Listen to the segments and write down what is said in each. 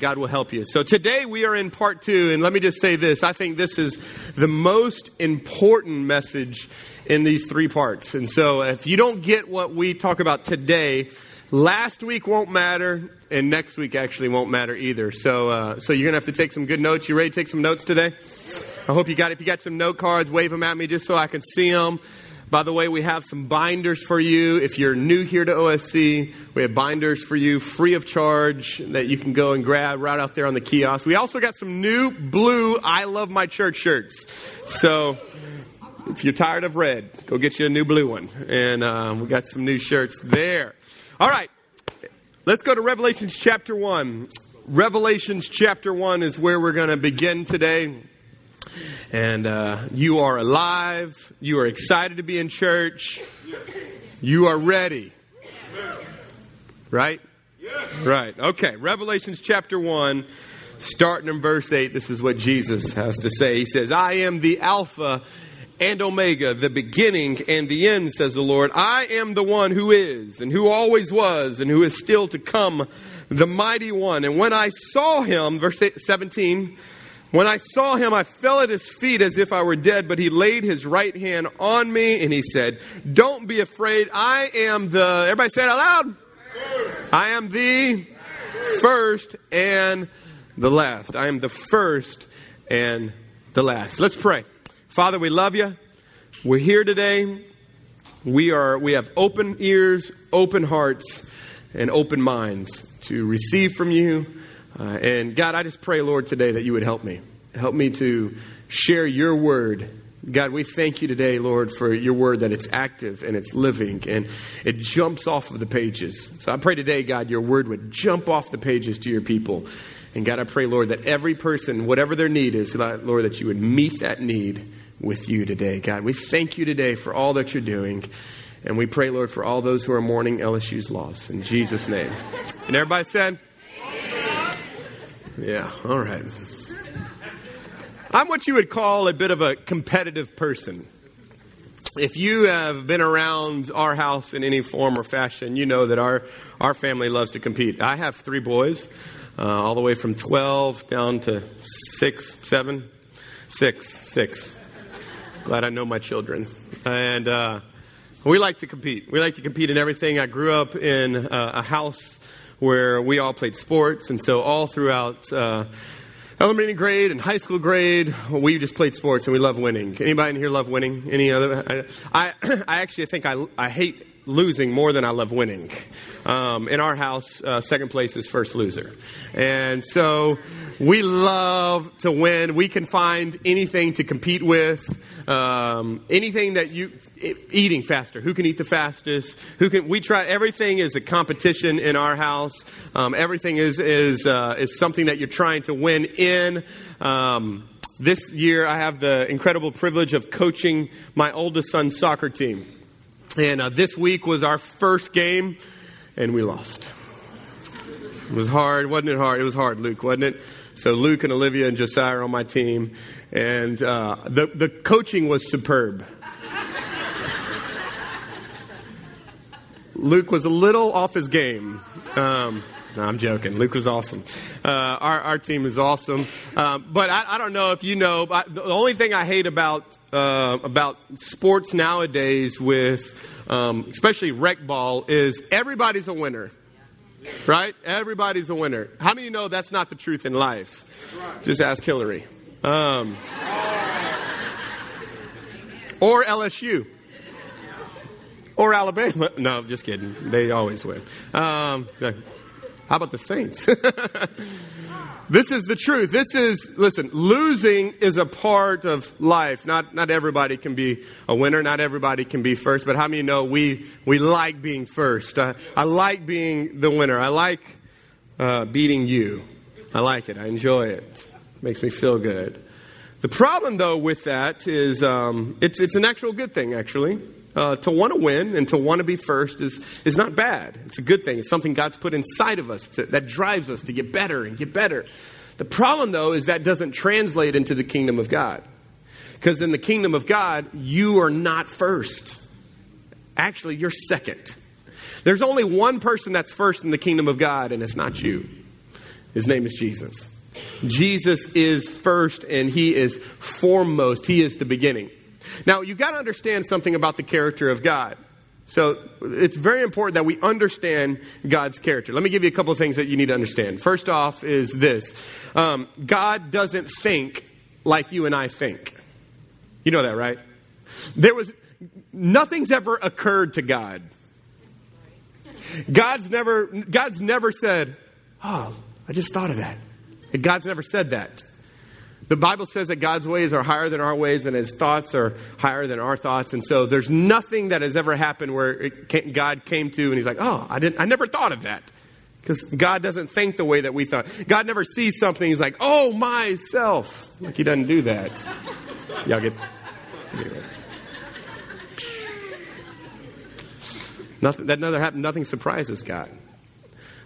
God will help you. So today we are in part two, and let me just say this. I think this is the most important message in these three parts. And so if you don't get what we talk about today, last week won't matter, and next week actually won't matter either. So, uh, so you're going to have to take some good notes. You ready to take some notes today? I hope you got, if you got some note cards, wave them at me just so I can see them. By the way, we have some binders for you. If you're new here to OSC, we have binders for you free of charge that you can go and grab right out there on the kiosk. We also got some new blue I Love My Church shirts. So if you're tired of red, go get you a new blue one. And uh, we got some new shirts there. All right, let's go to Revelations chapter 1. Revelations chapter 1 is where we're going to begin today and uh, you are alive, you are excited to be in church, you are ready. Right? Right. Okay. Revelations chapter 1, starting in verse 8, this is what Jesus has to say. He says, I am the Alpha and Omega, the beginning and the end, says the Lord. I am the one who is, and who always was, and who is still to come, the mighty one. And when I saw him, verse 17, when I saw him, I fell at his feet as if I were dead, but he laid his right hand on me and he said, Don't be afraid. I am the, everybody say it out loud. I am the first and the last. I am the first and the last. Let's pray. Father, we love you. We're here today. We are we have open ears, open hearts, and open minds to receive from you uh, and God, I just pray, Lord, today that you would help me. Help me to share your word. God, we thank you today, Lord, for your word that it's active and it's living and it jumps off of the pages. So I pray today, God, your word would jump off the pages to your people. And God, I pray, Lord, that every person, whatever their need is, Lord, that you would meet that need with you today. God, we thank you today for all that you're doing. And we pray, Lord, for all those who are mourning LSU's loss. In Jesus' name. And everybody said, yeah, all right. I'm what you would call a bit of a competitive person. If you have been around our house in any form or fashion, you know that our, our family loves to compete. I have three boys, uh, all the way from 12 down to 6, 7, 6, 6. Glad I know my children. And uh, we like to compete. We like to compete in everything. I grew up in uh, a house where we all played sports, and so all throughout uh, elementary grade and high school grade, we just played sports and we love winning. Anybody in here love winning? Any other? I, I, I actually think I, I hate losing more than I love winning. Um, in our house, uh, second place is first loser. And so we love to win. We can find anything to compete with, um, anything that you, eating faster. Who can eat the fastest? Who can, we try, everything is a competition in our house. Um, everything is, is, uh, is something that you're trying to win in. Um, this year, I have the incredible privilege of coaching my oldest son's soccer team. And uh, this week was our first game, and we lost. It was hard, wasn't it hard? It was hard, Luke, wasn't it? So Luke and Olivia and Josiah are on my team, and uh, the the coaching was superb. Luke was a little off his game. Um, no, I'm joking. Luke was awesome. Uh, our, our team is awesome. Um, but I, I, don't know if you know, the only thing I hate about, uh, about sports nowadays with, um, especially rec ball, is everybody's a winner. Right? Everybody's a winner. How many of you know that's not the truth in life? Just ask Hillary. Um, or LSU. Or Alabama. No, just kidding. They always win. Um, how about the Saints? this is the truth. This is, listen, losing is a part of life. Not, not everybody can be a winner. Not everybody can be first. But how many know we, we like being first? Uh, I like being the winner. I like uh, beating you. I like it. I enjoy it. Makes me feel good. The problem, though, with that is um, it's, it's an actual good thing, actually. Uh, to want to win and to want to be first is, is not bad. It's a good thing. It's something God's put inside of us to, that drives us to get better and get better. The problem, though, is that doesn't translate into the kingdom of God. Because in the kingdom of God, you are not first. Actually, you're second. There's only one person that's first in the kingdom of God, and it's not you. His name is Jesus. Jesus is first and he is foremost. He is the beginning. Now, you've got to understand something about the character of God. So it's very important that we understand God's character. Let me give you a couple of things that you need to understand. First off, is this um, God doesn't think like you and I think. You know that, right? There was nothing's ever occurred to God. God's never God's never said, "Oh, I just thought of that." God's never said that. The Bible says that God's ways are higher than our ways and his thoughts are higher than our thoughts. And so there's nothing that has ever happened where came, God came to and he's like, "Oh, I didn't I never thought of that." Because God doesn't think the way that we thought. God never sees something, he's like, "Oh, myself." Like he doesn't do that. Y'all get anyways. Nothing, that never happened. Nothing surprises God.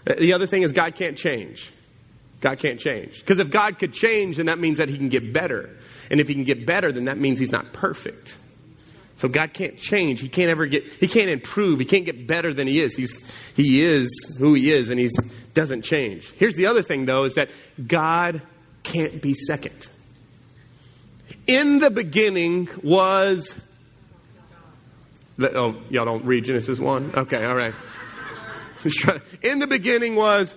The other thing is God can't change. God can't change. Because if God could change, then that means that he can get better. And if he can get better, then that means he's not perfect. So God can't change. He can't ever get, he can't improve. He can't get better than he is. He's, he is who he is and he doesn't change. Here's the other thing though, is that God can't be second. In the beginning was, oh, y'all don't read Genesis 1? Okay, all right. In the beginning was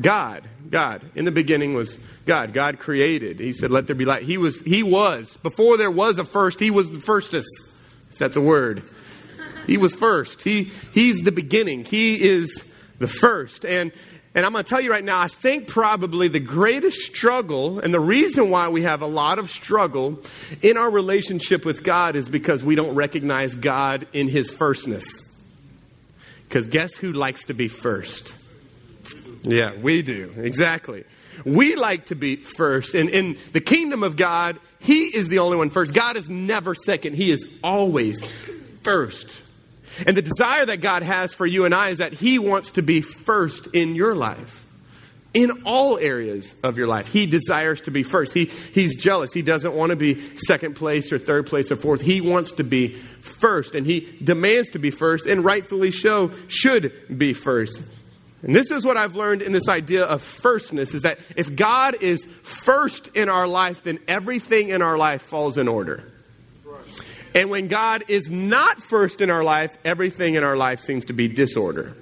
God. God. In the beginning was God. God created. He said, Let there be light. He was, he was. Before there was a first, he was the firstest. If that's a word. He was first. He, he's the beginning. He is the first. And, and I'm going to tell you right now, I think probably the greatest struggle and the reason why we have a lot of struggle in our relationship with God is because we don't recognize God in his firstness. Because guess who likes to be first? Yeah, we do. Exactly. We like to be first. And in the kingdom of God, He is the only one first. God is never second, He is always first. And the desire that God has for you and I is that He wants to be first in your life. In all areas of your life, he desires to be first. He, he's jealous. He doesn't want to be second place or third place or fourth. He wants to be first, and he demands to be first, and rightfully so should be first. And this is what I've learned in this idea of firstness is that if God is first in our life, then everything in our life falls in order. And when God is not first in our life, everything in our life seems to be disorder.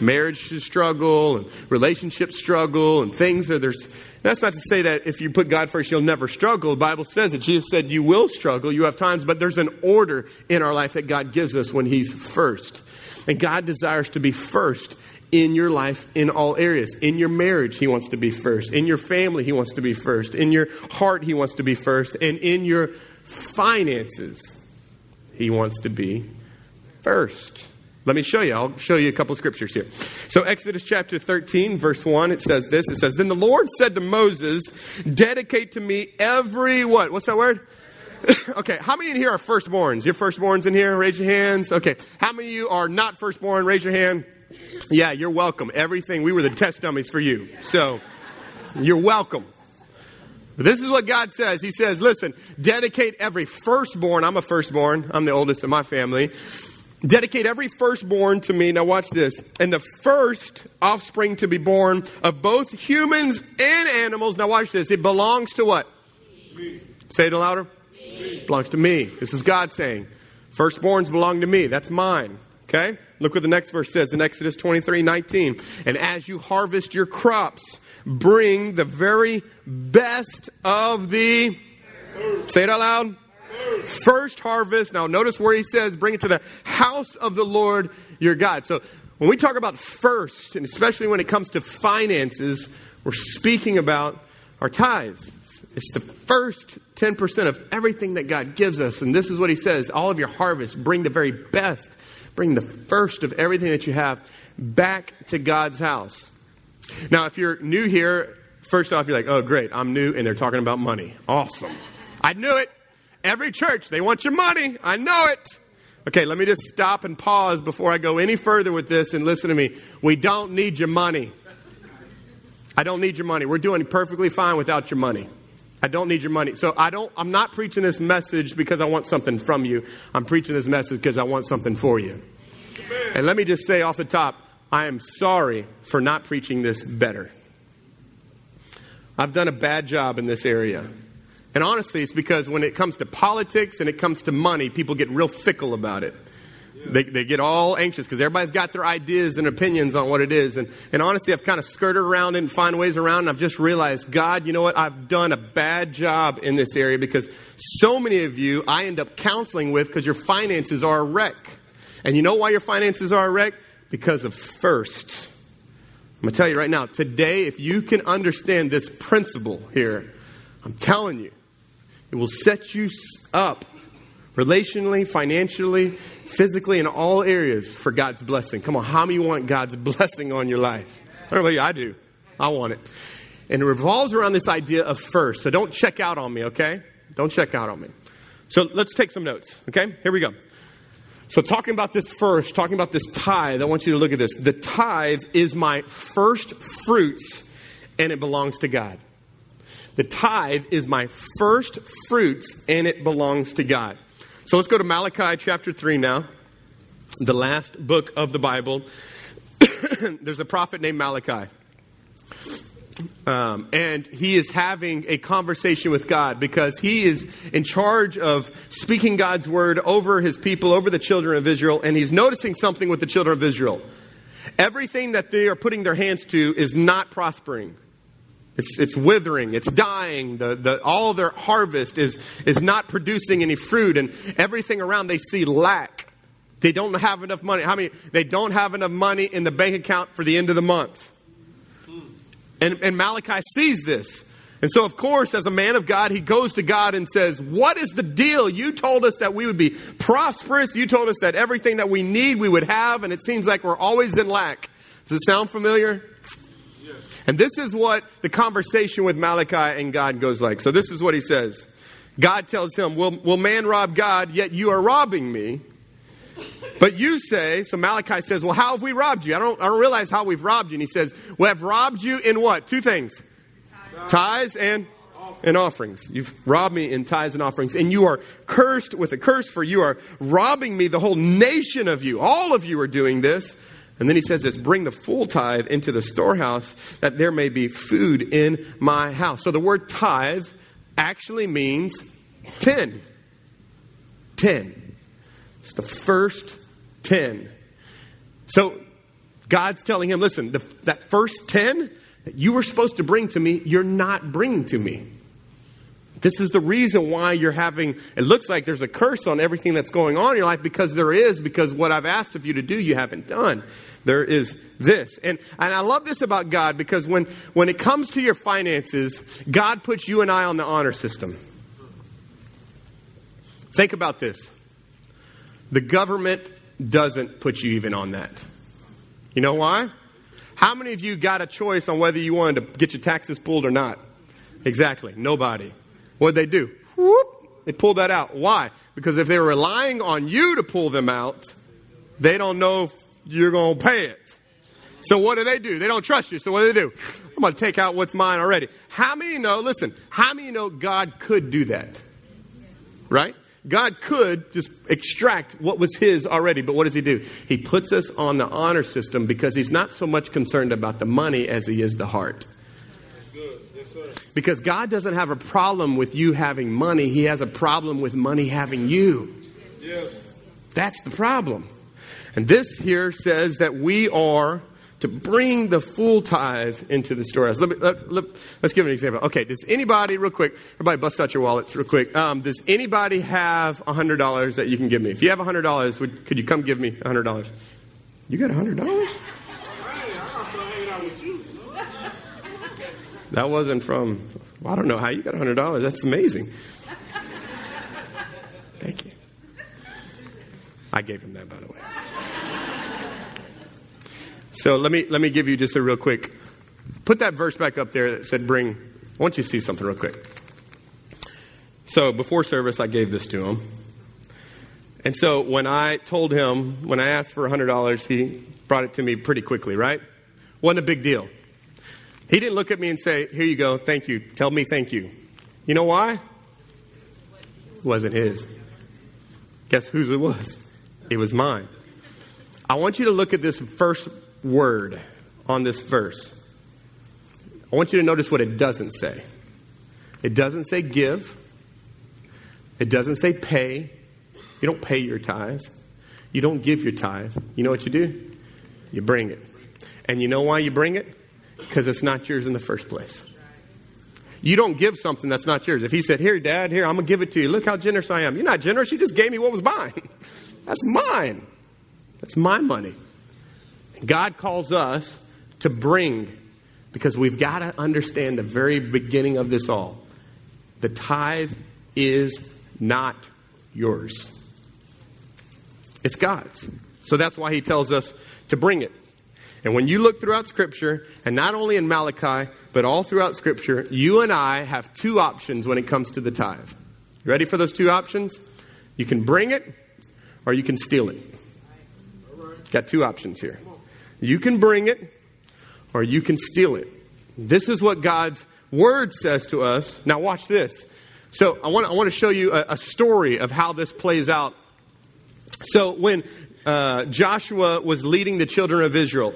Marriage should struggle and relationship struggle and things that there's that's not to say that if you put God first, you'll never struggle. The Bible says it. Jesus said you will struggle. You have times, but there's an order in our life that God gives us when He's first. And God desires to be first in your life in all areas. In your marriage, He wants to be first. In your family, He wants to be first. In your heart, He wants to be first. And in your finances, He wants to be first. Let me show you. I'll show you a couple scriptures here. So, Exodus chapter 13, verse 1, it says this. It says, Then the Lord said to Moses, Dedicate to me every what? What's that word? okay, how many in here are firstborns? Your firstborns in here? Raise your hands. Okay. How many of you are not firstborn? Raise your hand. Yeah, you're welcome. Everything, we were the test dummies for you. So, you're welcome. But this is what God says. He says, listen, dedicate every firstborn. I'm a firstborn. I'm the oldest in my family. Dedicate every firstborn to me. Now watch this. And the first offspring to be born of both humans and animals. Now watch this. It belongs to what? Me. Say it louder. Me. Belongs to me. This is God saying. Firstborns belong to me. That's mine. Okay? Look what the next verse says in Exodus 23 19. And as you harvest your crops, bring the very best of the. Say it out loud. First harvest. Now, notice where he says, bring it to the house of the Lord your God. So, when we talk about first, and especially when it comes to finances, we're speaking about our tithes. It's the first 10% of everything that God gives us. And this is what he says all of your harvest, bring the very best Bring the first of everything that you have back to God's house. Now, if you're new here, first off, you're like, oh, great, I'm new, and they're talking about money. Awesome. I knew it. Every church, they want your money. I know it. Okay, let me just stop and pause before I go any further with this and listen to me. We don't need your money. I don't need your money. We're doing perfectly fine without your money. I don't need your money. So I don't I'm not preaching this message because I want something from you. I'm preaching this message because I want something for you. And let me just say off the top, I am sorry for not preaching this better. I've done a bad job in this area. And honestly, it's because when it comes to politics and it comes to money, people get real fickle about it. They, they get all anxious because everybody's got their ideas and opinions on what it is. And, and honestly, I've kind of skirted around it and find ways around. And I've just realized, God, you know what? I've done a bad job in this area because so many of you I end up counseling with because your finances are a wreck. And you know why your finances are a wreck? Because of first. I'm going to tell you right now, today, if you can understand this principle here, I'm telling you, it will set you up relationally, financially, physically, in all areas for God's blessing. Come on, how many want God's blessing on your life? I know I do. I want it. And it revolves around this idea of first. So don't check out on me, okay? Don't check out on me. So let's take some notes, okay? Here we go. So, talking about this first, talking about this tithe, I want you to look at this. The tithe is my first fruits, and it belongs to God. The tithe is my first fruits, and it belongs to God. So, let's go to Malachi chapter 3 now, the last book of the Bible. There's a prophet named Malachi. Um, and he is having a conversation with God because he is in charge of speaking God's word over his people, over the children of Israel, and he's noticing something with the children of Israel. Everything that they are putting their hands to is not prospering. It's, it's withering, it's dying. The, the, all their harvest is, is not producing any fruit, and everything around they see lack. They don't have enough money. How many? They don't have enough money in the bank account for the end of the month. And, and Malachi sees this. And so, of course, as a man of God, he goes to God and says, What is the deal? You told us that we would be prosperous. You told us that everything that we need we would have, and it seems like we're always in lack. Does it sound familiar? And this is what the conversation with Malachi and God goes like. So, this is what he says God tells him, Will, will man rob God, yet you are robbing me? But you say, so Malachi says, Well, how have we robbed you? I don't, I don't realize how we've robbed you. And he says, We have robbed you in what? Two things tithes and, and offerings. You've robbed me in tithes and offerings. And you are cursed with a curse, for you are robbing me, the whole nation of you. All of you are doing this. And then he says this bring the full tithe into the storehouse that there may be food in my house. So the word tithe actually means 10. 10. It's the first 10. So God's telling him, listen, the, that first 10 that you were supposed to bring to me, you're not bringing to me. This is the reason why you're having, it looks like there's a curse on everything that's going on in your life because there is, because what I've asked of you to do, you haven't done. There is this. And, and I love this about God because when, when it comes to your finances, God puts you and I on the honor system. Think about this. The government doesn't put you even on that. You know why? How many of you got a choice on whether you wanted to get your taxes pulled or not? Exactly. Nobody. What'd they do? Whoop, they pulled that out. Why? Because if they're relying on you to pull them out, they don't know you're going to pay it. So what do they do? They don't trust you. So what do they do? I'm going to take out what's mine already. How many know, listen, how many know God could do that? Right? God could just extract what was His already, but what does He do? He puts us on the honor system because He's not so much concerned about the money as He is the heart. Because God doesn't have a problem with you having money, He has a problem with money having you. Yes. That's the problem. And this here says that we are to bring the full tithe into the storehouse. Let me, let, let, us give an example. Okay, does anybody, real quick, everybody bust out your wallets real quick. Um, does anybody have $100 that you can give me? If you have $100, would, could you come give me $100? You got $100? That wasn't from, well, I don't know how you got $100. That's amazing. Thank you. I gave him that, by the way. So let me, let me give you just a real quick. Put that verse back up there that said, bring. I want you to see something real quick. So before service, I gave this to him. And so when I told him, when I asked for $100, he brought it to me pretty quickly, right? Wasn't a big deal. He didn't look at me and say, Here you go, thank you. Tell me thank you. You know why? It wasn't his. Guess whose it was? It was mine. I want you to look at this first word on this verse. I want you to notice what it doesn't say. It doesn't say give. It doesn't say pay. You don't pay your tithe. You don't give your tithe. You know what you do? You bring it. And you know why you bring it? Because it's not yours in the first place. You don't give something that's not yours. If he said, Here, Dad, here, I'm going to give it to you. Look how generous I am. You're not generous. You just gave me what was mine. That's mine. That's my money. God calls us to bring because we've got to understand the very beginning of this all. The tithe is not yours, it's God's. So that's why he tells us to bring it. And when you look throughout Scripture, and not only in Malachi, but all throughout Scripture, you and I have two options when it comes to the tithe. You ready for those two options? You can bring it or you can steal it. Got two options here. You can bring it or you can steal it. This is what God's word says to us. Now, watch this. So, I want, I want to show you a, a story of how this plays out. So, when uh, Joshua was leading the children of Israel,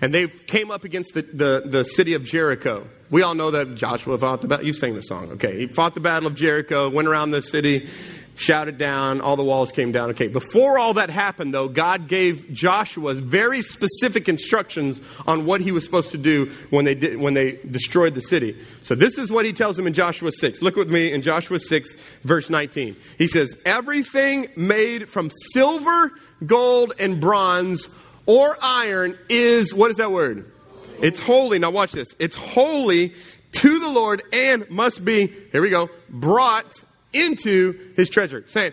and they came up against the, the, the, city of Jericho. We all know that Joshua fought the battle. You sang the song, okay? He fought the battle of Jericho, went around the city, shouted down, all the walls came down. Okay, before all that happened, though, God gave Joshua very specific instructions on what he was supposed to do when they, did, when they destroyed the city. So this is what he tells him in Joshua 6. Look with me in Joshua 6, verse 19. He says, Everything made from silver, gold, and bronze or iron is, what is that word? It's holy. Now watch this. It's holy to the Lord and must be, here we go, brought into his treasure. Saying,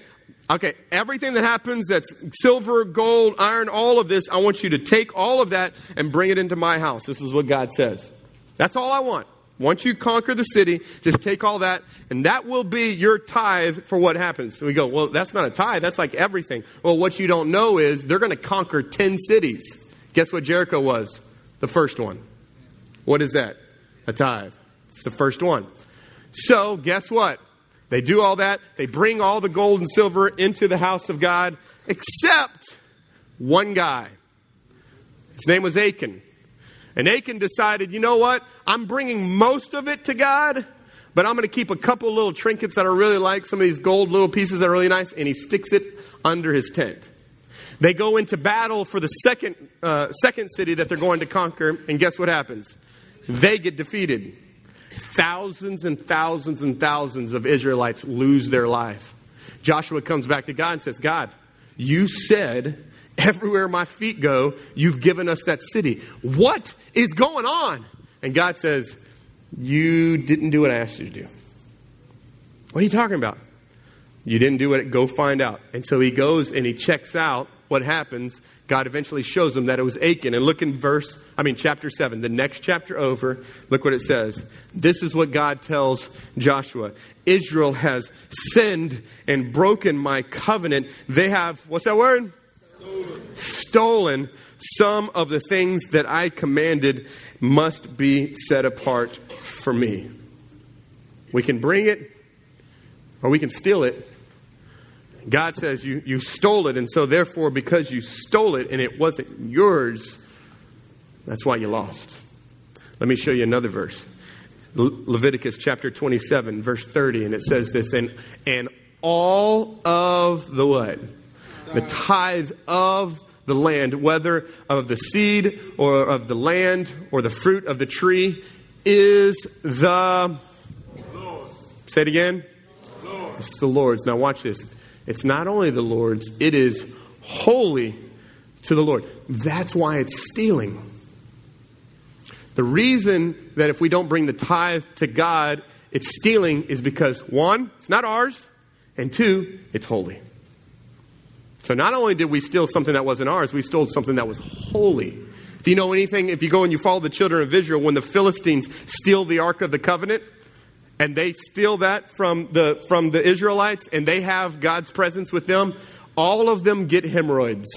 okay, everything that happens that's silver, gold, iron, all of this, I want you to take all of that and bring it into my house. This is what God says. That's all I want. Once you conquer the city, just take all that, and that will be your tithe for what happens. We go, well, that's not a tithe, that's like everything. Well, what you don't know is they're going to conquer 10 cities. Guess what Jericho was? The first one. What is that? A tithe. It's the first one. So, guess what? They do all that. They bring all the gold and silver into the house of God, except one guy. His name was Achan. And Achan decided, you know what? I'm bringing most of it to God, but I'm going to keep a couple little trinkets that I really like, some of these gold little pieces that are really nice, and he sticks it under his tent. They go into battle for the second, uh, second city that they're going to conquer, and guess what happens? They get defeated. Thousands and thousands and thousands of Israelites lose their life. Joshua comes back to God and says, God, you said, everywhere my feet go, you've given us that city. What is going on? And God says, You didn't do what I asked you to do. What are you talking about? You didn't do what it, go find out. And so he goes and he checks out what happens. God eventually shows him that it was Achan. And look in verse, I mean, chapter 7, the next chapter over, look what it says. This is what God tells Joshua Israel has sinned and broken my covenant. They have, what's that word? Stolen. Stolen some of the things that I commanded must be set apart for me. We can bring it or we can steal it. God says you, you stole it, and so therefore, because you stole it and it wasn't yours, that's why you lost. Let me show you another verse. Le- Leviticus chapter 27, verse 30, and it says this, and, and all of the what? The tithe of the land, whether of the seed or of the land or the fruit of the tree, is the. Lord. Say it again. Lord. It's the Lord's. Now, watch this. It's not only the Lord's, it is holy to the Lord. That's why it's stealing. The reason that if we don't bring the tithe to God, it's stealing is because one, it's not ours, and two, it's holy. So not only did we steal something that wasn't ours, we stole something that was holy. If you know anything, if you go and you follow the children of Israel, when the Philistines steal the Ark of the Covenant, and they steal that from the, from the Israelites, and they have God's presence with them, all of them get hemorrhoids.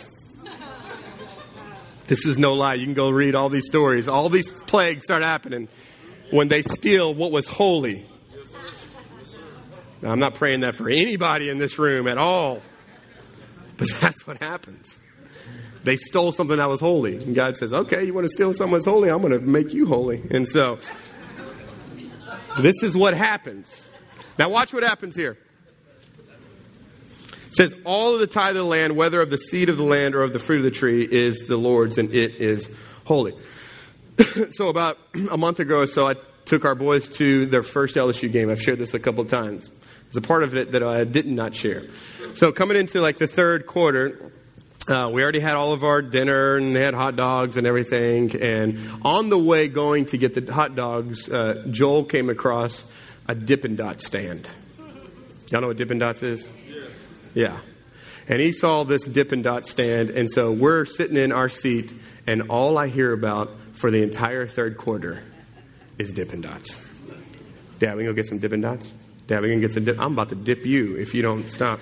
this is no lie. You can go read all these stories. All these plagues start happening when they steal what was holy. Now, I'm not praying that for anybody in this room at all. But that's what happens. They stole something that was holy. And God says, okay, you want to steal something that's holy? I'm going to make you holy. And so This is what happens. Now, watch what happens here. It says, All of the tithe of the land, whether of the seed of the land or of the fruit of the tree, is the Lord's, and it is holy. so, about a month ago or so, I took our boys to their first LSU game. I've shared this a couple times. There's a part of it that I did not share. So, coming into like the third quarter, uh, we already had all of our dinner and they had hot dogs and everything. And on the way going to get the hot dogs, uh, Joel came across a Dippin' Dot stand. Y'all know what Dippin' Dots is? Yeah. And he saw this Dippin' Dot stand, and so we're sitting in our seat, and all I hear about for the entire third quarter is Dippin' Dots. Dad, we gonna get some Dippin' Dots? Dad, we gonna get some dip? I'm about to dip you if you don't stop.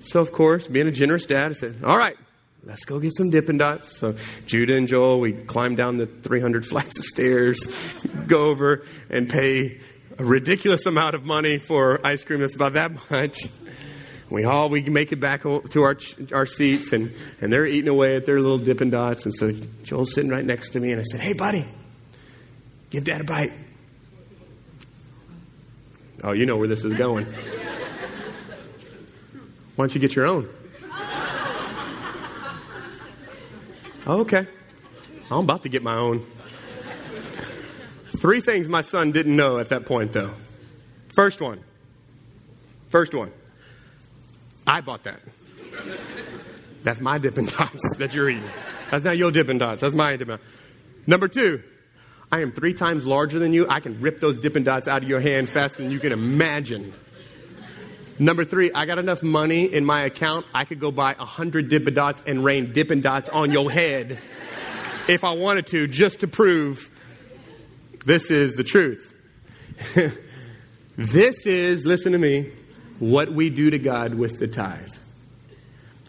So, of course, being a generous dad, I said, All right, let's go get some Dippin' Dots. So, Judah and Joel, we climb down the 300 flights of stairs, go over and pay a ridiculous amount of money for ice cream that's about that much. We all we make it back to our our seats, and, and they're eating away at their little Dippin' Dots. And so Joel's sitting right next to me, and I said, "Hey, buddy, give Dad a bite." Oh, you know where this is going. Why don't you get your own? Oh, okay. I'm about to get my own. Three things my son didn't know at that point, though. First one. First one. I bought that. That's my Dippin' Dots that you're eating. That's not your Dippin' Dots. That's my Dots. Number two, I am three times larger than you. I can rip those Dippin' Dots out of your hand faster than you can imagine. Number three, I got enough money in my account. I could go buy a hundred Dippin' Dots and rain Dippin' Dots on your head if I wanted to, just to prove this is the truth. this is, listen to me, what we do to God with the tithe.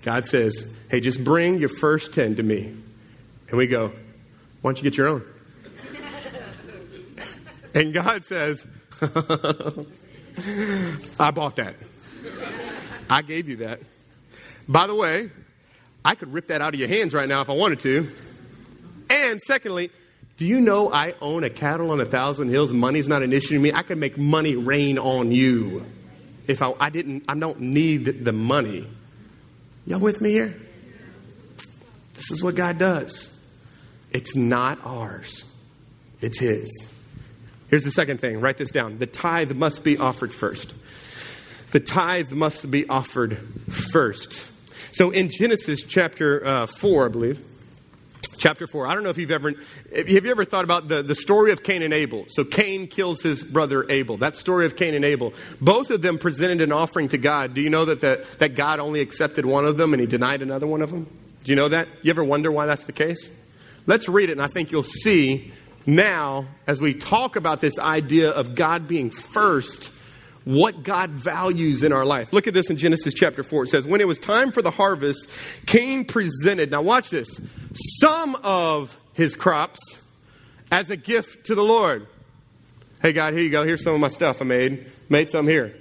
God says, hey, just bring your first 10 to me. And we go, why don't you get your own? and God says, I bought that. I gave you that. By the way, I could rip that out of your hands right now if I wanted to. And secondly, do you know I own a cattle on a thousand hills? Money's not an issue to me. I could make money rain on you. If I, I didn't, I don't need the money. Y'all with me here? This is what God does. It's not ours, it's His. Here's the second thing write this down. The tithe must be offered first the tithe must be offered first. So in Genesis chapter uh, 4, I believe, chapter 4, I don't know if you've ever, have you ever thought about the, the story of Cain and Abel? So Cain kills his brother Abel. That story of Cain and Abel. Both of them presented an offering to God. Do you know that, the, that God only accepted one of them and he denied another one of them? Do you know that? You ever wonder why that's the case? Let's read it and I think you'll see now as we talk about this idea of God being first what God values in our life. Look at this in Genesis chapter 4. It says, When it was time for the harvest, Cain presented, now watch this, some of his crops as a gift to the Lord. Hey, God, here you go. Here's some of my stuff I made. Made some here.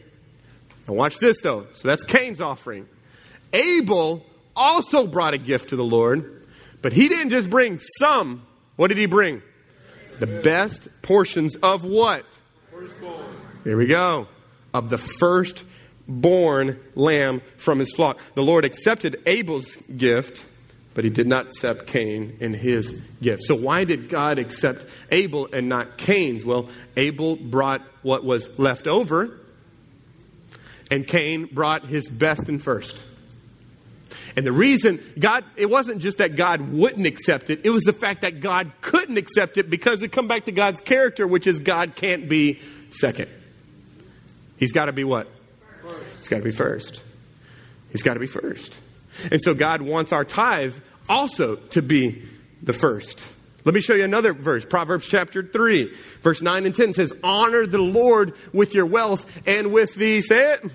Now, watch this, though. So that's Cain's offering. Abel also brought a gift to the Lord, but he didn't just bring some. What did he bring? The best portions of what? Here we go of the firstborn lamb from his flock. The Lord accepted Abel's gift, but he did not accept Cain in his gift. So, why did God accept Abel and not Cain's? Well, Abel brought what was left over, and Cain brought his best and first. And the reason God, it wasn't just that God wouldn't accept it, it was the fact that God couldn't accept it because it come back to God's character, which is God can't be second. He's got to be what? First. He's got to be first. He's got to be first. And so God wants our tithe also to be the first. Let me show you another verse. Proverbs chapter 3, verse 9 and 10 says, Honor the Lord with your wealth and with the, say it,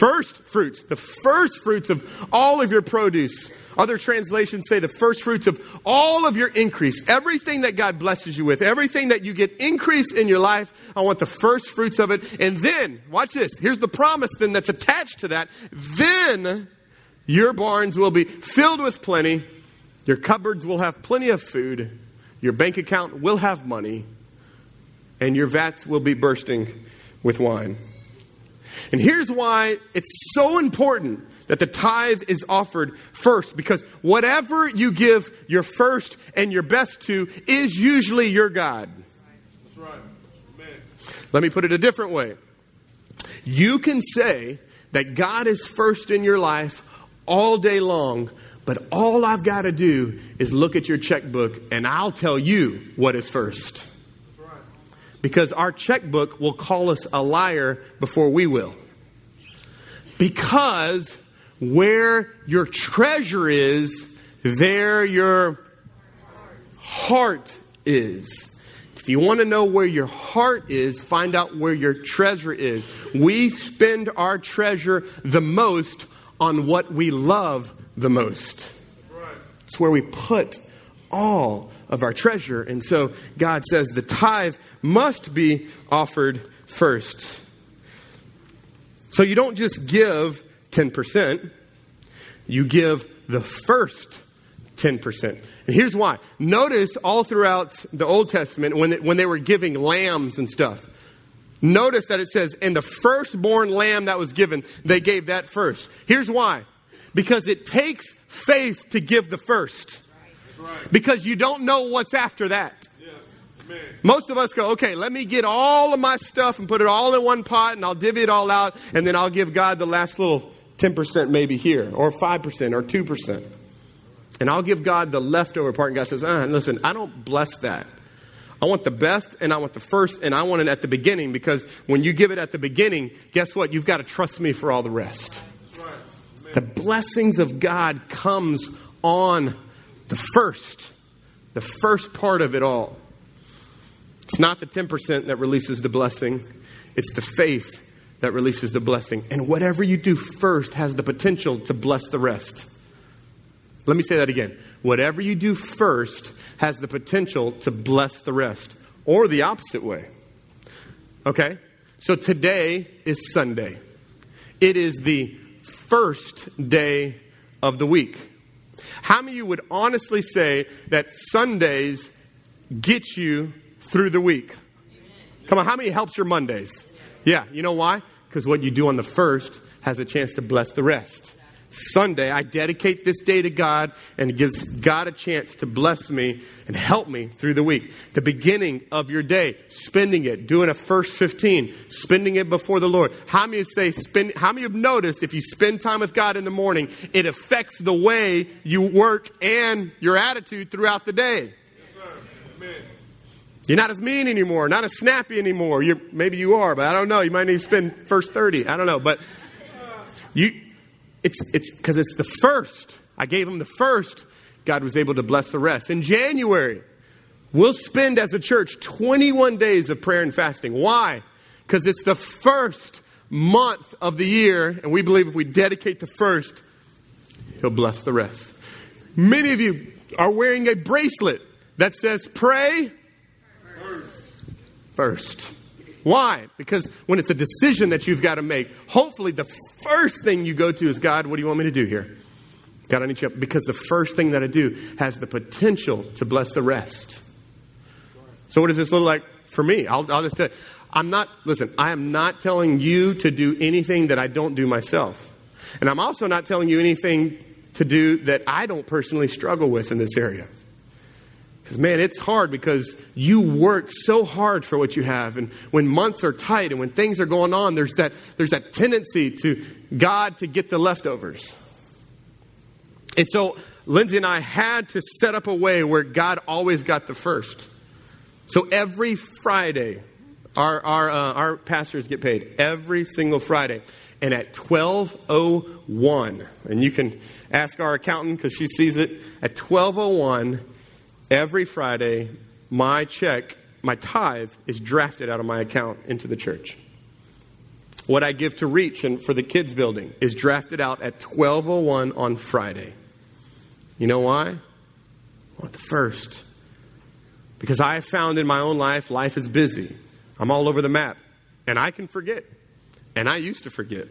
first fruits, the first fruits of all of your produce other translations say the first fruits of all of your increase. Everything that God blesses you with, everything that you get increase in your life, I want the first fruits of it. And then, watch this. Here's the promise then that's attached to that. Then your barns will be filled with plenty. Your cupboards will have plenty of food. Your bank account will have money. and your vats will be bursting with wine. And here's why it's so important that the tithe is offered first, because whatever you give your first and your best to is usually your God. That's right. Amen. Let me put it a different way. You can say that God is first in your life all day long, but all I've got to do is look at your checkbook and I'll tell you what is first. Because our checkbook will call us a liar before we will. Because where your treasure is, there your heart is. If you want to know where your heart is, find out where your treasure is. We spend our treasure the most on what we love the most. It's where we put all of our treasure. And so God says the tithe must be offered first. So you don't just give 10%, you give the first 10%. And here's why. Notice all throughout the Old Testament when they, when they were giving lambs and stuff, notice that it says, and the firstborn lamb that was given, they gave that first. Here's why. Because it takes faith to give the first. Because you don't know what's after that. Most of us go, okay, let me get all of my stuff and put it all in one pot and I'll divvy it all out and then I'll give God the last little 10% maybe here or 5% or 2%. And I'll give God the leftover part. And God says, ah, listen, I don't bless that. I want the best and I want the first and I want it at the beginning because when you give it at the beginning, guess what? You've got to trust me for all the rest. The blessings of God comes on the first, the first part of it all. It's not the 10% that releases the blessing, it's the faith that releases the blessing. And whatever you do first has the potential to bless the rest. Let me say that again. Whatever you do first has the potential to bless the rest, or the opposite way. Okay? So today is Sunday. It is the first day of the week. How many of you would honestly say that Sundays get you through the week? Come on, how many helps your Mondays? Yeah, you know why? Because what you do on the first has a chance to bless the rest. Sunday, I dedicate this day to God and it gives God a chance to bless me and help me through the week. The beginning of your day, spending it, doing a first 15, spending it before the Lord. How many say spend, how many have noticed if you spend time with God in the morning, it affects the way you work and your attitude throughout the day? You're not as mean anymore, not as snappy anymore. You're, maybe you are, but I don't know. You might need to spend first 30. I don't know. But you, it's it's because it's the first. I gave him the first. God was able to bless the rest. In January, we'll spend as a church 21 days of prayer and fasting. Why? Because it's the first month of the year, and we believe if we dedicate the first, He'll bless the rest. Many of you are wearing a bracelet that says, Pray. First. Why? Because when it's a decision that you've got to make, hopefully the first thing you go to is God, what do you want me to do here? God, I need you. Because the first thing that I do has the potential to bless the rest. So, what does this look like for me? I'll, I'll just tell you. I'm not, listen, I am not telling you to do anything that I don't do myself. And I'm also not telling you anything to do that I don't personally struggle with in this area. Because, man, it's hard because you work so hard for what you have. And when months are tight and when things are going on, there's that, there's that tendency to God to get the leftovers. And so, Lindsay and I had to set up a way where God always got the first. So, every Friday, our, our, uh, our pastors get paid every single Friday. And at 1201, and you can ask our accountant because she sees it, at 1201, every Friday, my check, my tithe, is drafted out of my account into the church. What I give to Reach and for the kids building is drafted out at 12:01 on Friday. You know why? I want the first. Because I have found in my own life, life is busy. I'm all over the map. And I can forget. And I used to forget.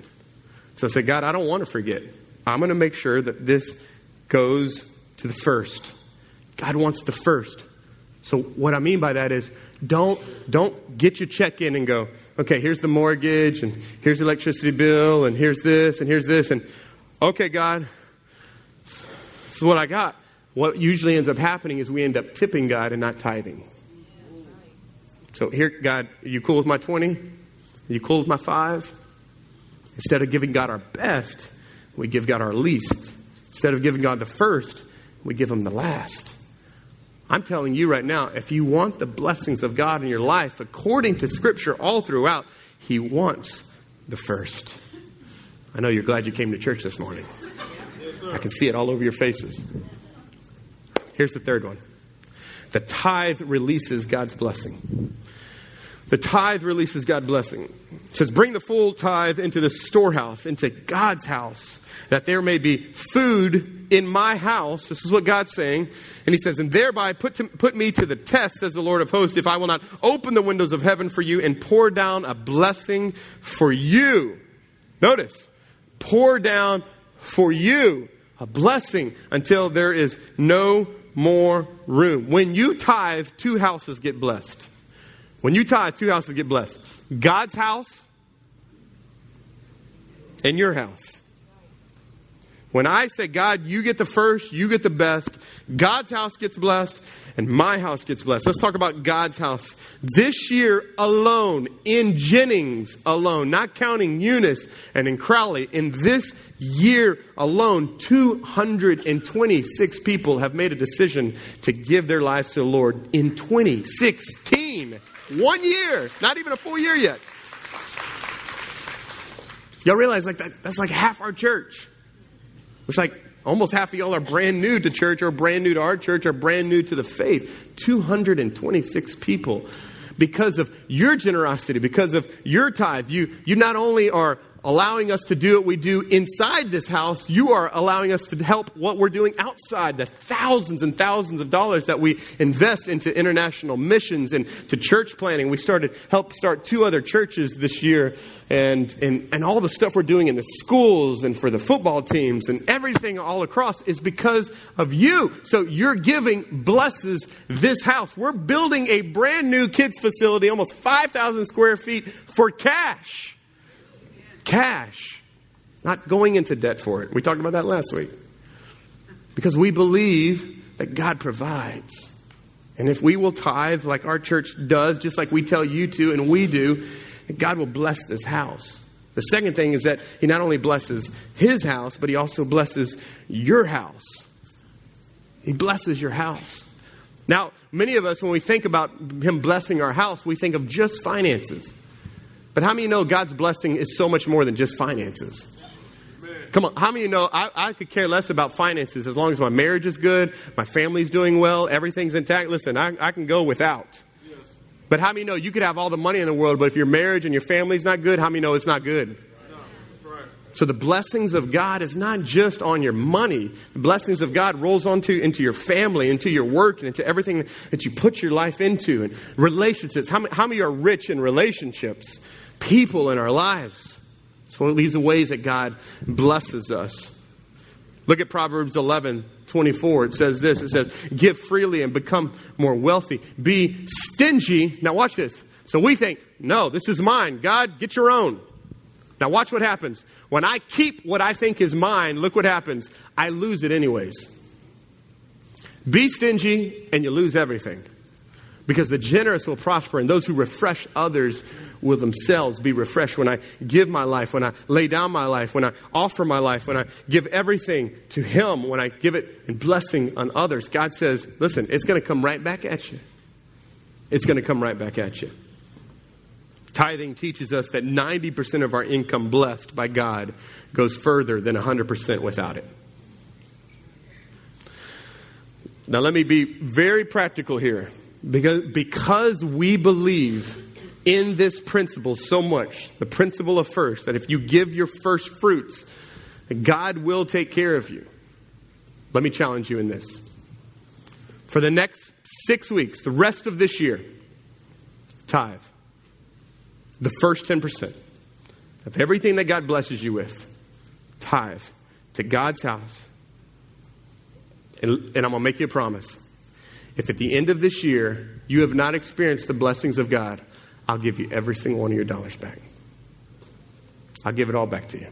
So I said, God, I don't want to forget. I'm going to make sure that this goes to the first. God wants the first. So what I mean by that is don't don't get your check in and go, okay, here's the mortgage and here's the electricity bill and here's this and here's this and okay, God, this is what I got. What usually ends up happening is we end up tipping God and not tithing. So here, God, are you cool with my 20? Are you cool with my five? Instead of giving God our best, we give God our least. Instead of giving God the first, we give him the last. I'm telling you right now, if you want the blessings of God in your life, according to Scripture all throughout, He wants the first. I know you're glad you came to church this morning. I can see it all over your faces. Here's the third one the tithe releases God's blessing. The tithe releases God's blessing. It says, Bring the full tithe into the storehouse, into God's house, that there may be food in my house. This is what God's saying. And he says, And thereby put, to, put me to the test, says the Lord of hosts, if I will not open the windows of heaven for you and pour down a blessing for you. Notice, pour down for you a blessing until there is no more room. When you tithe, two houses get blessed. When you tithe, two houses get blessed God's house and your house. When I say, God, you get the first, you get the best, God's house gets blessed, and my house gets blessed. Let's talk about God's house. This year alone, in Jennings alone, not counting Eunice and in Crowley, in this year alone, 226 people have made a decision to give their lives to the Lord in 2016. One year, not even a full year yet. Y'all realize like that, that's like half our church. It's like almost half of y'all are brand new to church or brand new to our church or brand new to the faith. 226 people. Because of your generosity, because of your tithe, you, you not only are allowing us to do what we do inside this house, you are allowing us to help what we're doing outside. The thousands and thousands of dollars that we invest into international missions and to church planning. We started help start two other churches this year, and and and all the stuff we're doing in the schools and for the football teams and everything all across is because of you. So your giving blesses this house. We're building a brand new kids facility, almost five thousand square feet for cash cash, not going into debt for it. We talked about that last week. Because we believe that God provides. And if we will tithe like our church does, just like we tell you to and we do, God will bless this house. The second thing is that He not only blesses His house, but He also blesses your house. He blesses your house. Now, many of us, when we think about Him blessing our house, we think of just finances. But how many know God's blessing is so much more than just finances? Come on, how many know I, I, could care less about finances as long as my marriage is good, my family's doing well, everything's intact? Listen, I, I can go without. But how many know you could have all the money in the world, but if your marriage and your family's not good, how many know it's not good? So the blessings of God is not just on your money. The blessings of God rolls onto into your family, into your work, and into everything that you put your life into. And relationships. How many, how many are rich in relationships? People in our lives. It's one of these ways that God blesses us. Look at Proverbs 11, 24. It says this It says, Give freely and become more wealthy. Be stingy. Now, watch this. So we think, no, this is mine. God, get your own. Now, watch what happens. When I keep what I think is mine, look what happens. I lose it anyways. Be stingy and you lose everything. Because the generous will prosper, and those who refresh others will themselves be refreshed. When I give my life, when I lay down my life, when I offer my life, when I give everything to Him, when I give it in blessing on others, God says, listen, it's going to come right back at you. It's going to come right back at you. Tithing teaches us that 90% of our income blessed by God goes further than 100% without it. Now, let me be very practical here. Because, because we believe in this principle so much, the principle of first, that if you give your first fruits, God will take care of you. Let me challenge you in this. For the next six weeks, the rest of this year, tithe. The first 10% of everything that God blesses you with, tithe to God's house. And, and I'm going to make you a promise if at the end of this year you have not experienced the blessings of God, I'll give you every single one of your dollars back. I'll give it all back to you.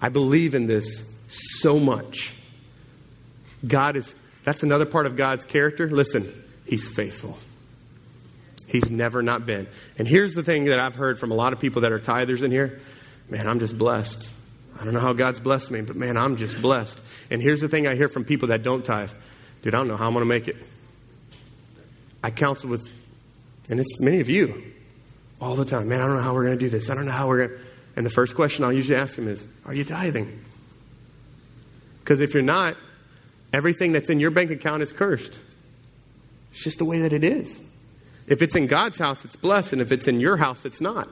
I believe in this so much. God is, that's another part of God's character. Listen, He's faithful. He's never not been. And here's the thing that I've heard from a lot of people that are tithers in here man, I'm just blessed. I don't know how God's blessed me, but man, I'm just blessed. And here's the thing I hear from people that don't tithe dude, I don't know how I'm going to make it. I counsel with, and it's many of you all the time, man, I don't know how we're going to do this. I don't know how we're going to. And the first question I'll usually ask them is, Are you tithing? Because if you're not, everything that's in your bank account is cursed. It's just the way that it is. If it's in God's house, it's blessed, and if it's in your house, it's not.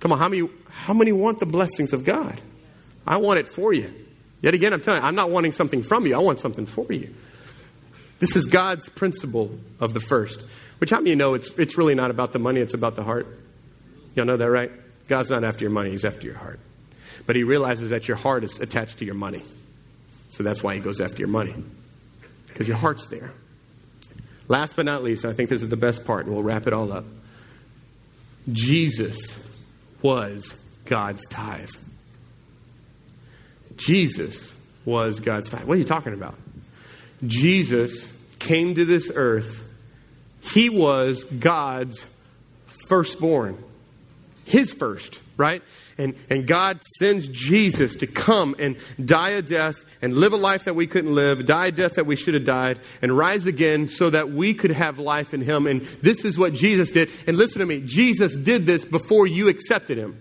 Come on, how many, how many want the blessings of God? I want it for you. Yet again, I'm telling you, I'm not wanting something from you, I want something for you. This is God's principle of the first. Which, how many you know it's, it's really not about the money, it's about the heart? Y'all know that, right? God's not after your money, He's after your heart. But He realizes that your heart is attached to your money. So that's why He goes after your money, because your heart's there. Last but not least, I think this is the best part, and we'll wrap it all up. Jesus was God's tithe. Jesus was God's tithe. What are you talking about? Jesus came to this earth. He was God's firstborn, his first, right? And, and God sends Jesus to come and die a death and live a life that we couldn't live, die a death that we should have died, and rise again so that we could have life in Him. And this is what Jesus did. And listen to me Jesus did this before you accepted Him.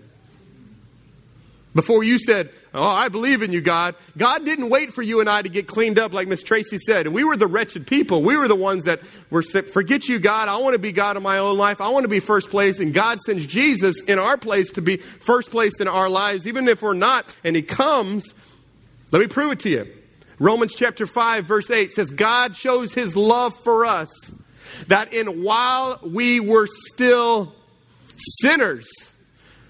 Before you said, Oh, I believe in you, God. God didn't wait for you and I to get cleaned up, like Miss Tracy said. And we were the wretched people. We were the ones that were, forget you, God. I want to be God in my own life. I want to be first place. And God sends Jesus in our place to be first place in our lives, even if we're not. And He comes. Let me prove it to you. Romans chapter 5, verse 8 says, God shows His love for us that in while we were still sinners,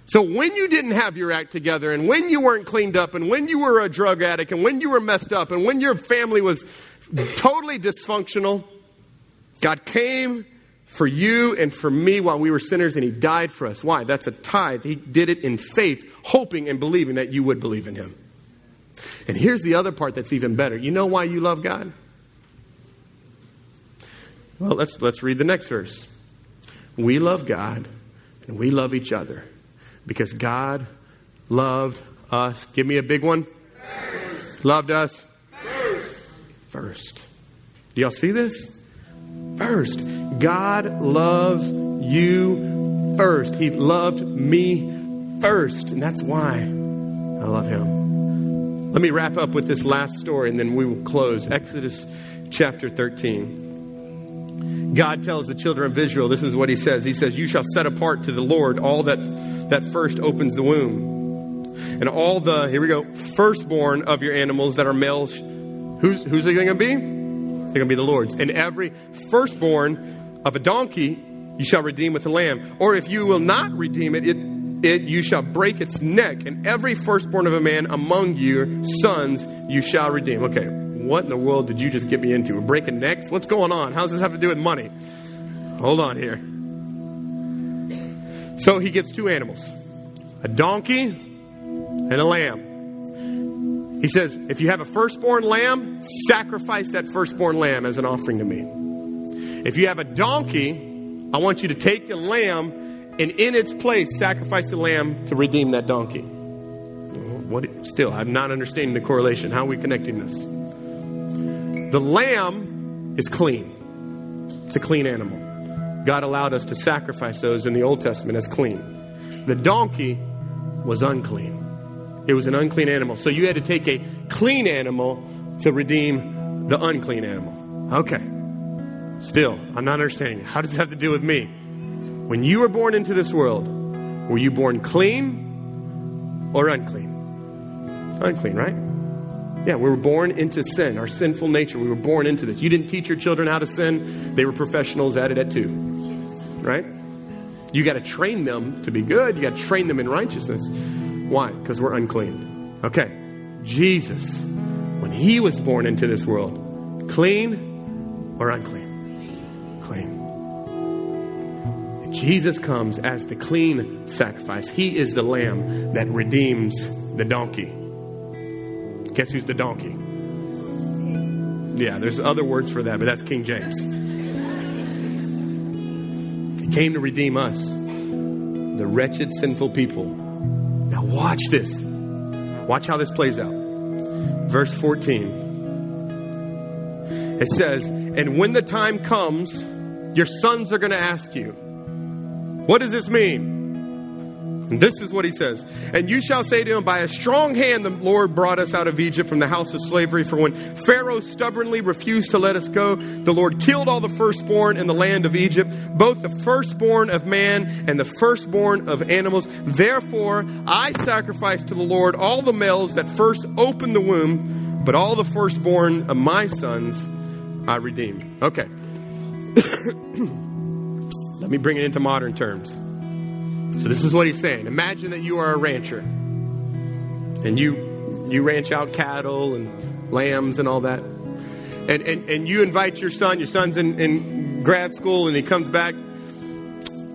so when you didn't have your act together, and when you weren't cleaned up, and when you were a drug addict, and when you were messed up, and when your family was totally dysfunctional, God came for you and for me while we were sinners, and He died for us. Why? That's a tithe. He did it in faith, hoping and believing that you would believe in Him. And here's the other part that's even better. You know why you love God? Well, let's, let's read the next verse. We love God and we love each other because God loved us. Give me a big one. First. Loved us first. first. Do y'all see this? First. God loves you first. He loved me first. And that's why I love him. Let me wrap up with this last story and then we will close. Exodus chapter 13. God tells the children of Israel, this is what he says. He says, You shall set apart to the Lord all that that first opens the womb. And all the, here we go, firstborn of your animals that are males, who's, who's it going to be? They're going to be the Lord's. And every firstborn of a donkey you shall redeem with a lamb. Or if you will not redeem it, it, it you shall break its neck. And every firstborn of a man among your sons you shall redeem. Okay, what in the world did you just get me into? Breaking necks? What's going on? How does this have to do with money? Hold on here. So he gets two animals a donkey and a lamb. He says, if you have a firstborn lamb, sacrifice that firstborn lamb as an offering to me. If you have a donkey, I want you to take the lamb and in its place sacrifice the lamb to redeem that donkey. What still I'm not understanding the correlation. How are we connecting this? The lamb is clean. It's a clean animal. God allowed us to sacrifice those in the Old Testament as clean. The donkey was unclean. It was an unclean animal. So you had to take a clean animal to redeem the unclean animal. Okay. Still, I'm not understanding. How does this have to do with me? When you were born into this world, were you born clean or unclean? Unclean, right? Yeah, we were born into sin, our sinful nature. We were born into this. You didn't teach your children how to sin, they were professionals at it at two right? You got to train them to be good. You got to train them in righteousness. Why? Because we're unclean. Okay. Jesus, when he was born into this world, clean or unclean? Clean. And Jesus comes as the clean sacrifice. He is the lamb that redeems the donkey. Guess who's the donkey? Yeah, there's other words for that, but that's King James. Came to redeem us, the wretched, sinful people. Now, watch this. Watch how this plays out. Verse 14. It says, And when the time comes, your sons are going to ask you, What does this mean? This is what he says. And you shall say to him, By a strong hand the Lord brought us out of Egypt from the house of slavery. For when Pharaoh stubbornly refused to let us go, the Lord killed all the firstborn in the land of Egypt, both the firstborn of man and the firstborn of animals. Therefore I sacrifice to the Lord all the males that first opened the womb, but all the firstborn of my sons I redeem. Okay. Let me bring it into modern terms. So this is what he's saying. Imagine that you are a rancher. And you you ranch out cattle and lambs and all that. And and, and you invite your son, your son's in, in grad school and he comes back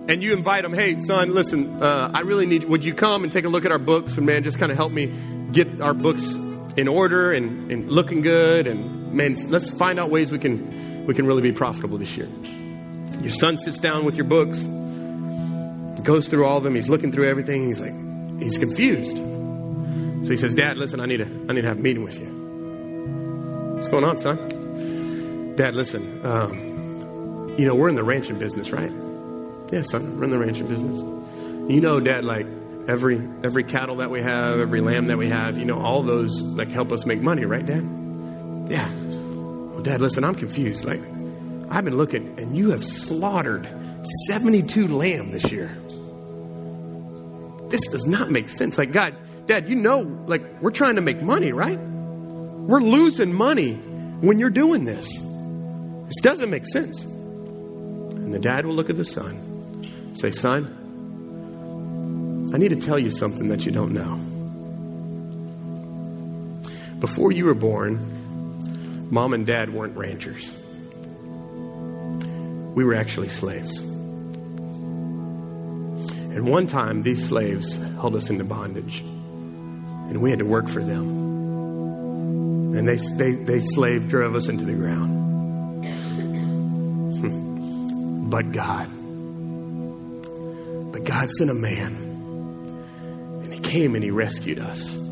and you invite him, hey son, listen, uh, I really need would you come and take a look at our books and man, just kind of help me get our books in order and, and looking good and man, let's find out ways we can we can really be profitable this year. Your son sits down with your books, goes through all of them, he's looking through everything, he's like he's confused. So he says, Dad, listen, I need to I need to have a meeting with you. What's going on, son? Dad, listen, um, you know, we're in the ranching business, right? Yeah, son, we're in the ranching business. You know, Dad, like every every cattle that we have, every lamb that we have, you know, all those like help us make money, right, Dad? Yeah. Well, Dad, listen, I'm confused. Like, I've been looking, and you have slaughtered 72 lamb this year. This does not make sense. Like, God, Dad, you know, like, we're trying to make money, right? We're losing money when you're doing this. This doesn't make sense. And the dad will look at the son, say, Son, I need to tell you something that you don't know. Before you were born, mom and dad weren't ranchers. We were actually slaves. And one time, these slaves held us into bondage, and we had to work for them. And they, they, they slave drove us into the ground. Hmm. but God, but God sent a man, and He came and He rescued us.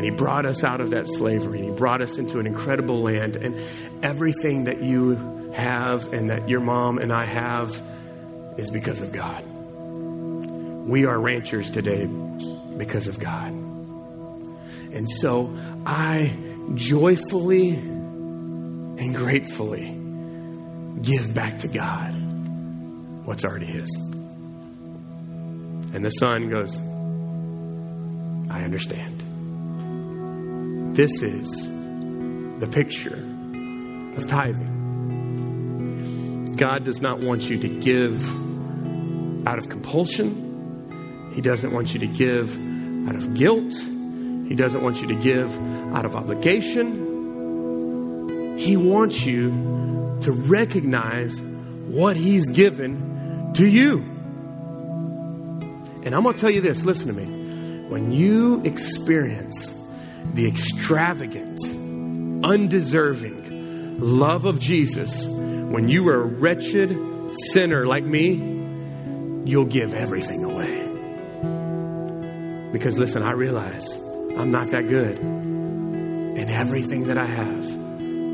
And he brought us out of that slavery. And he brought us into an incredible land. And everything that you have and that your mom and I have is because of God. We are ranchers today because of God. And so I joyfully and gratefully give back to God what's already His. And the son goes, I understand. This is the picture of tithing. God does not want you to give out of compulsion. He doesn't want you to give out of guilt. He doesn't want you to give out of obligation. He wants you to recognize what He's given to you. And I'm going to tell you this listen to me. When you experience the extravagant, undeserving love of Jesus, when you are a wretched sinner like me, you'll give everything away. Because listen, I realize I'm not that good. And everything that I have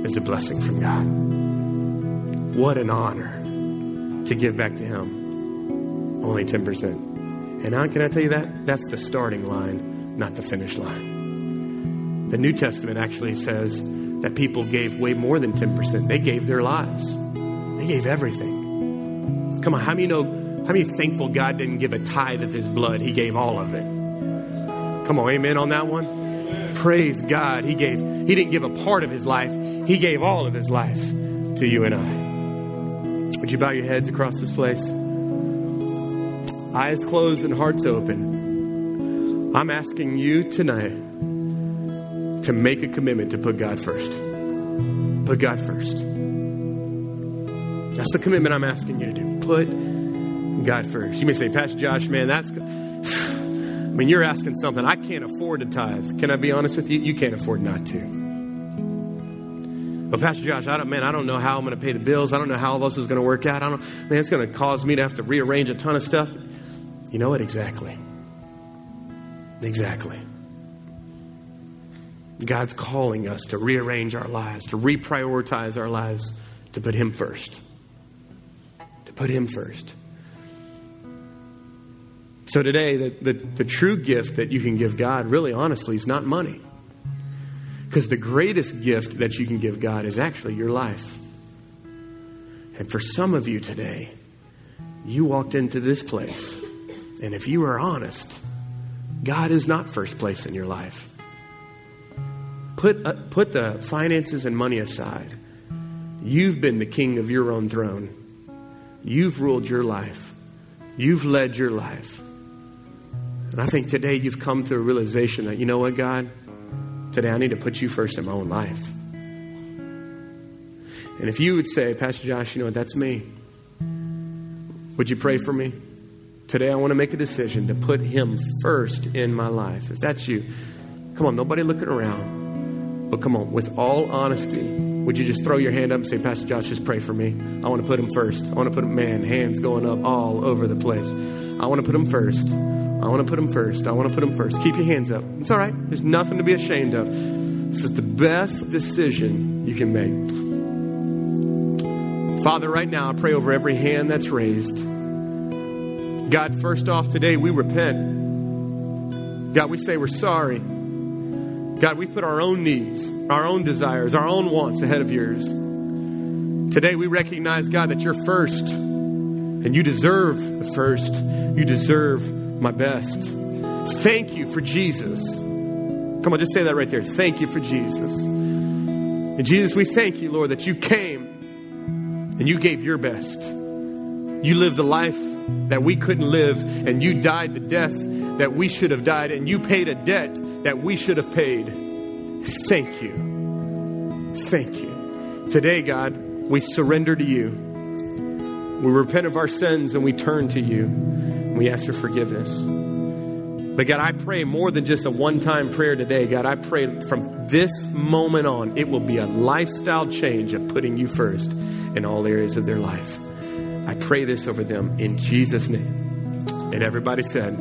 is a blessing from God. What an honor to give back to Him. Only 10%. And can I tell you that? That's the starting line, not the finish line. The New Testament actually says that people gave way more than 10%. They gave their lives, they gave everything. Come on, how many know? How many thankful God didn't give a tithe of his blood? He gave all of it. Come on, amen on that one. Praise God. He gave, he didn't give a part of his life, he gave all of his life to you and I. Would you bow your heads across this place? Eyes closed and hearts open. I'm asking you tonight to make a commitment to put God first. Put God first. That's the commitment I'm asking you to do. Put God first. You may say, Pastor Josh, man, that's. I mean, you're asking something. I can't afford to tithe. Can I be honest with you? You can't afford not to. But Pastor Josh, I don't, man, I don't know how I'm going to pay the bills. I don't know how all this is going to work out. I don't, man, it's going to cause me to have to rearrange a ton of stuff. You know what? Exactly. Exactly. God's calling us to rearrange our lives, to reprioritize our lives, to put Him first. To put Him first. So today, the, the, the, true gift that you can give God, really honestly, is not money. Because the greatest gift that you can give God is actually your life. And for some of you today, you walked into this place, and if you are honest, God is not first place in your life. Put, uh, put the finances and money aside. You've been the king of your own throne. You've ruled your life. You've led your life. And I think today you've come to a realization that, you know what, God? Today I need to put you first in my own life. And if you would say, Pastor Josh, you know what, that's me. Would you pray for me? Today I want to make a decision to put him first in my life. If that's you, come on, nobody looking around. But come on, with all honesty, would you just throw your hand up and say, Pastor Josh, just pray for me? I want to put him first. I want to put him, man, hands going up all over the place. I want to put him first. I want to put him first. I want to put him first. Keep your hands up. It's all right. There's nothing to be ashamed of. This is the best decision you can make. Father, right now, I pray over every hand that's raised. God, first off, today we repent. God, we say we're sorry. God, we put our own needs, our own desires, our own wants ahead of yours. Today we recognize, God, that you're first and you deserve the first. You deserve my best. Thank you for Jesus. Come on, just say that right there. Thank you for Jesus. And Jesus, we thank you, Lord, that you came and you gave your best. You lived the life that we couldn't live, and you died the death that we should have died, and you paid a debt that we should have paid. Thank you. Thank you. Today, God, we surrender to you. We repent of our sins and we turn to you. We ask for forgiveness. But God, I pray more than just a one time prayer today. God, I pray from this moment on, it will be a lifestyle change of putting you first in all areas of their life. I pray this over them in Jesus' name. And everybody said,